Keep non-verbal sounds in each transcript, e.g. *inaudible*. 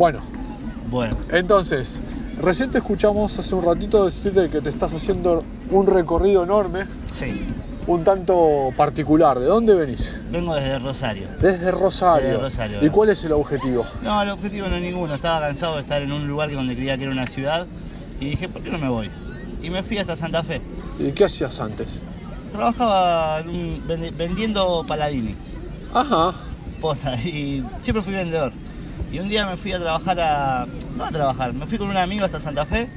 Bueno, Bueno, entonces, recién te escuchamos hace un ratito decirte que te estás haciendo un recorrido enorme, sí. un tanto particular. ¿De dónde venís? Vengo desde Rosario. Desde Rosario. Desde Rosario, ¿Y cuál es el objetivo? No, el objetivo no es ninguno. Estaba cansado de estar en un lugar donde creía que era una ciudad. Y dije, ¿por qué no me voy? Y me fui hasta Santa Fe. ¿Y qué hacías antes? Trabajaba vendiendo Paladini. Ajá. Posta, y siempre fui vendedor. Y un día me fui a trabajar a. No a trabajar, me fui con un amigo hasta Santa Fe.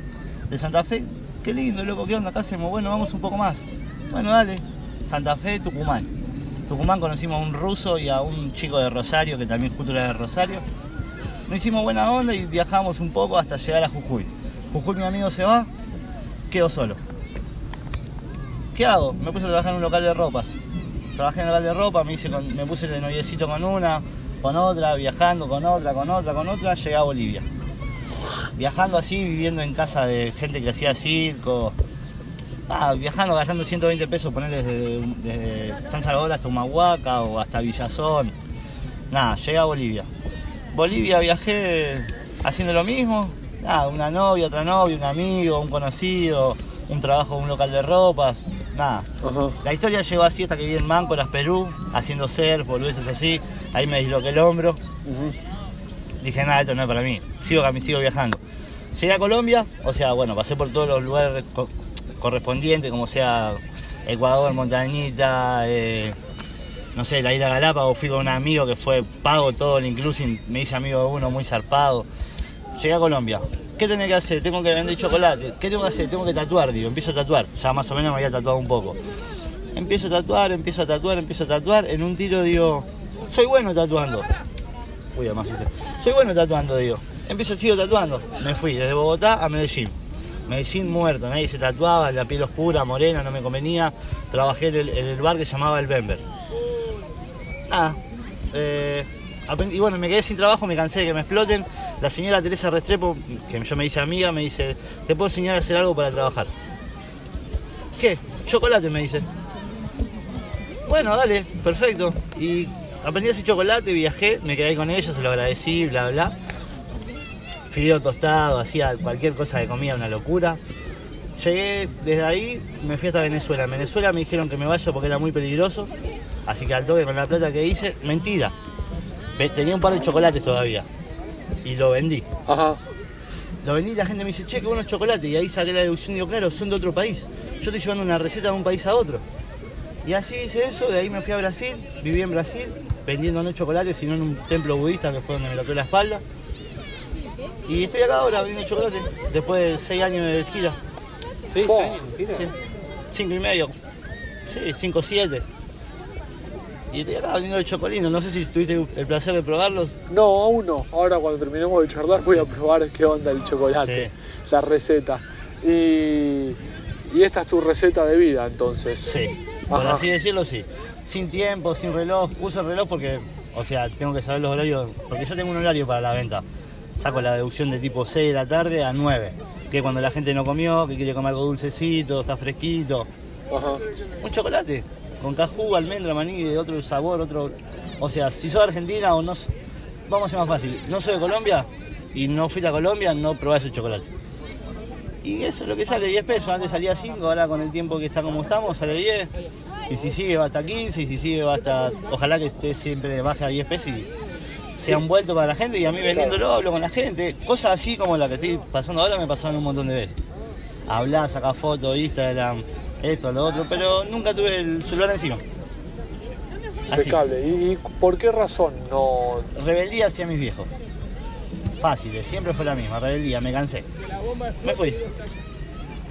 De Santa Fe, qué lindo, loco, ¿qué onda? Acá hacemos, bueno, vamos un poco más. Bueno, dale. Santa Fe, Tucumán. Tucumán conocimos a un ruso y a un chico de Rosario, que también justo era de Rosario. Nos hicimos buena onda y viajamos un poco hasta llegar a Jujuy. Jujuy, mi amigo se va, quedo solo. ¿Qué hago? Me puse a trabajar en un local de ropas. Trabajé en el local de ropa, me, hice con- me puse de noviecito con una, con otra, viajando con otra, con otra, con otra, llegué a Bolivia. Viajando así, viviendo en casa de gente que hacía circo. Ah, viajando, gastando 120 pesos, ponerles desde, desde San Salvador hasta Humahuaca o hasta Villazón. Nada, llegué a Bolivia. Bolivia viajé haciendo lo mismo. Nada, una novia, otra novia, un amigo, un conocido, un trabajo en un local de ropas. Nada, la historia llegó así hasta que vi en Máncoras, Perú, haciendo surf, boludeces así. Ahí me disloqué el hombro. Dije, nada, esto no es para mí. Sigo, sigo viajando. Llegué a Colombia, o sea, bueno, pasé por todos los lugares co- correspondientes, como sea Ecuador, Montañita, eh, no sé, la isla Galápagos. Fui con un amigo que fue pago todo el inclusive, me hice amigo de uno muy zarpado. Llegué a Colombia. ¿Qué tengo que hacer? Tengo que vender chocolate. ¿Qué tengo que hacer? Tengo que tatuar, digo. Empiezo a tatuar. Ya más o menos me había tatuado un poco. Empiezo a tatuar, empiezo a tatuar, empiezo a tatuar. En un tiro digo, soy bueno tatuando. Uy, además asusté. Soy bueno tatuando, digo. Empiezo, sigo tatuando. Me fui desde Bogotá a Medellín. Medellín muerto, nadie se tatuaba, la piel oscura, morena, no me convenía. Trabajé en el, bar que se llamaba El Bember. Ah, y bueno, me quedé sin trabajo, me cansé de que me exploten. La señora Teresa Restrepo, que yo me dice amiga, me dice, ¿te puedo enseñar a hacer algo para trabajar? ¿Qué? Chocolate, me dice. Bueno, dale, perfecto. Y aprendí a hacer chocolate, viajé, me quedé con ella, se lo agradecí, bla, bla. Fideo tostado, hacía cualquier cosa de comida, una locura. Llegué desde ahí, me fui hasta Venezuela. En Venezuela me dijeron que me vaya porque era muy peligroso. Así que al toque con la plata que hice, mentira. Tenía un par de chocolates todavía. Y lo vendí. Ajá. Lo vendí y la gente me dice, che, qué buenos chocolates. Y ahí saqué la deducción y digo, claro, son de otro país. Yo estoy llevando una receta de un país a otro. Y así hice eso, de ahí me fui a Brasil, viví en Brasil, vendiendo no chocolates, sino en un templo budista que fue donde me tocó la espalda. Y estoy acá ahora vendiendo chocolate, después de seis años de gira. ¿Seis Fo. años? Mira. Sí, cinco y medio. Sí, cinco, siete. Y estoy acá vendiendo el chocolino. No sé si tuviste el placer de probarlos. No, aún no. Ahora cuando terminemos de charlar voy a probar qué onda el chocolate, la receta. Y, y esta es tu receta de vida entonces. Sí, por Ajá. así decirlo, sí. Sin tiempo, sin reloj. Uso el reloj porque, o sea, tengo que saber los horarios. Porque yo tengo un horario para la venta. Saco la deducción de tipo 6 de la tarde a 9. Que es cuando la gente no comió, que quiere comer algo dulcecito, está fresquito. Ajá. Un chocolate. Con cajú, almendra, maní, de otro sabor, otro. O sea, si sos de Argentina o no. Vamos a ser más fácil. No soy de Colombia y no fuiste a Colombia, no probás el chocolate. Y eso es lo que sale, 10 pesos. Antes salía 5, ahora con el tiempo que está como estamos, sale 10. Y si sigue va hasta 15, y si sigue va hasta. Ojalá que esté siempre baje a 10 pesos y sea un vuelto para la gente. Y a mí vendiéndolo hablo con la gente. Cosas así como la que estoy pasando ahora me pasaron un montón de veces. Hablar, sacar fotos, Instagram, esto, lo otro, pero nunca tuve el celular encima. Impecable. ¿Y, y por qué razón no? Rebeldía hacia mis viejos. Fácil, siempre fue la misma, rebeldía, me cansé. Me fui.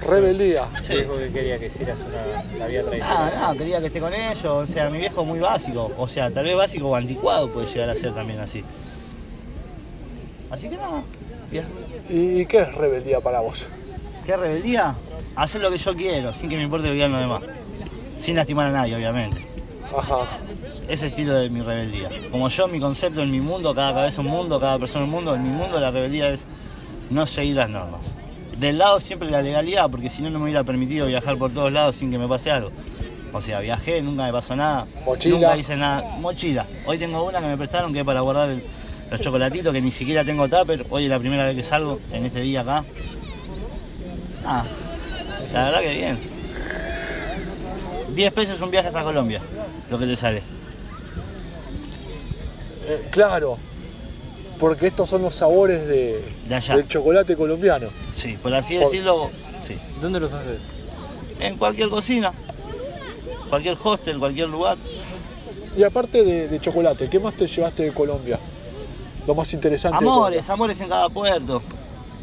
Rebeldía. Sí. Dijo que quería que hicieras una, la vida tradicional. Ah, no, quería que esté con ellos, o sea, mi viejo muy básico, o sea, tal vez básico o anticuado puede llegar a ser también así. Así que nada, bien. ¿Y, y qué es rebeldía para vos? ¿Qué rebeldía? Hacer lo que yo quiero, sin que me importe lo que digan los demás. Sin lastimar a nadie, obviamente. Ajá. Ese estilo de mi rebeldía. Como yo, mi concepto en mi mundo, cada cabeza un mundo, cada persona un mundo, en mi mundo la rebeldía es no seguir las normas. Del lado siempre la legalidad, porque si no, no me hubiera permitido viajar por todos lados sin que me pase algo. O sea, viajé, nunca me pasó nada. Mochila. Nunca hice nada. Mochila. Hoy tengo una que me prestaron que es para guardar el- los chocolatitos que ni siquiera tengo tupper. Hoy es la primera vez que salgo en este día acá. Ah, la verdad que bien. 10 pesos un viaje hasta Colombia, lo que te sale. Eh, claro, porque estos son los sabores de, De allá. del chocolate colombiano. Sí, por así Por- decirlo, sí. ¿Dónde los haces? En cualquier cocina, cualquier hostel, cualquier lugar. Y aparte de, de chocolate, ¿qué más te llevaste de Colombia? Lo más interesante. de Amores, amores en cada puerto.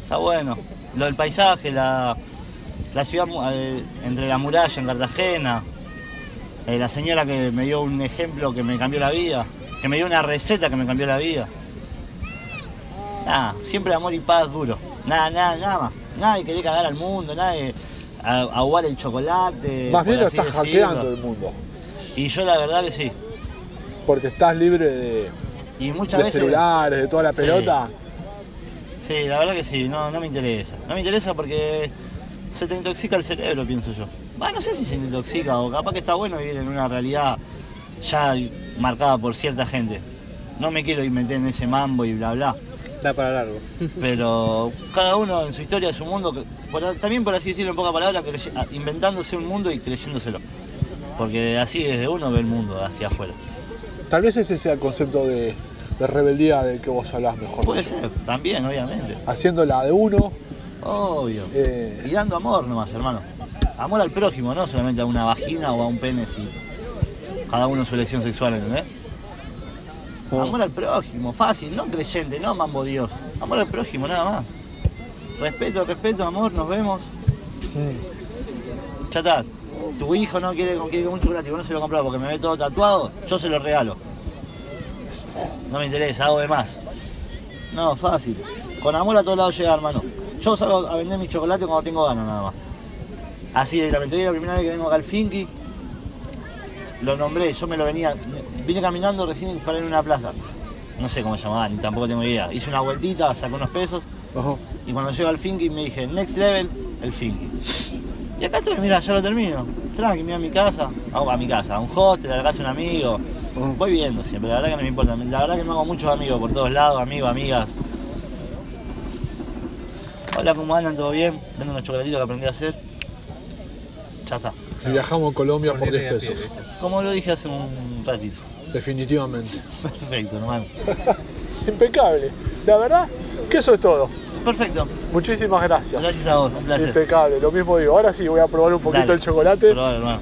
Está bueno. Lo del paisaje, la, la ciudad eh, entre la muralla en Cartagena. eh, la señora que me dio un ejemplo que me cambió la vida. Que me dio una receta que me cambió la vida. Nada, siempre amor y paz duro. Nada, nada, nada más. Nada de querer cagar al mundo, a- aguar el chocolate. Más bien lo estás decirlo. hackeando el mundo. Y yo la verdad que sí. Porque estás libre de, Y muchas de veces. celulares, de toda la pelota. Sí, la verdad que sí, no, no me interesa. No me interesa porque se te intoxica el cerebro, pienso yo. Bueno, no sé si se te intoxica o capaz que está bueno vivir en una realidad ya marcada por cierta gente. No me quiero meter en ese mambo y bla bla. Da para largo. Pero cada uno en su historia, su mundo, que- por- también por así decirlo en pocas palabras, ah, inventándose un mundo y creyéndoselo. Porque así desde uno ve el mundo hacia afuera. Tal vez ese sea el concepto de, de rebeldía del que vos hablás mejor. Puede ser, también, obviamente. Haciéndola de uno. Obvio. eh, Y dando amor nomás, hermano. Amor al prójimo, no solamente a una vagina o a un pene, si cada uno su elección sexual, ¿entendés? Amor al prójimo, fácil, no creyente, no mambo Dios. Amor al prójimo, nada más. Respeto, respeto, amor, nos vemos. Ya está. Tu hijo no quiere, quiere un chocolate y no se lo compras porque me ve todo tatuado, yo se lo regalo. No me interesa, hago de más. No, fácil. Con amor a todos lados llega, hermano. Yo salgo a vender mi chocolate cuando tengo ganas, nada más. Así directamente. Hoy es la primera vez que vengo acá al Finky. Lo nombré, yo me lo venía. Vine caminando recién para a una plaza. No sé cómo se llamaba, ni tampoco tengo idea. Hice una vueltita, saqué unos pesos. ajá. Y cuando llego al Finky me dije, next level, el Finky. Y acá estoy, mira, ya lo termino. Tranqui, me voy a mi casa, hago a mi casa, a un hostel, a la casa de un amigo. Voy viendo siempre, la verdad que no me importa. La verdad que no hago muchos amigos por todos lados, amigos, amigas. Hola, ¿cómo andan? ¿Todo bien? Vendo unos chocolatitos que aprendí a hacer. Ya está. Y viajamos a Colombia por 10 pesos. Como lo dije hace un ratito. Definitivamente. Perfecto, hermano. *laughs* Impecable. La verdad que eso es todo. Perfecto. Muchísimas gracias. Gracias a vos, un placer. Impecable, lo mismo digo. Ahora sí voy a probar un poquito Dale. el chocolate. Probalo, hermano.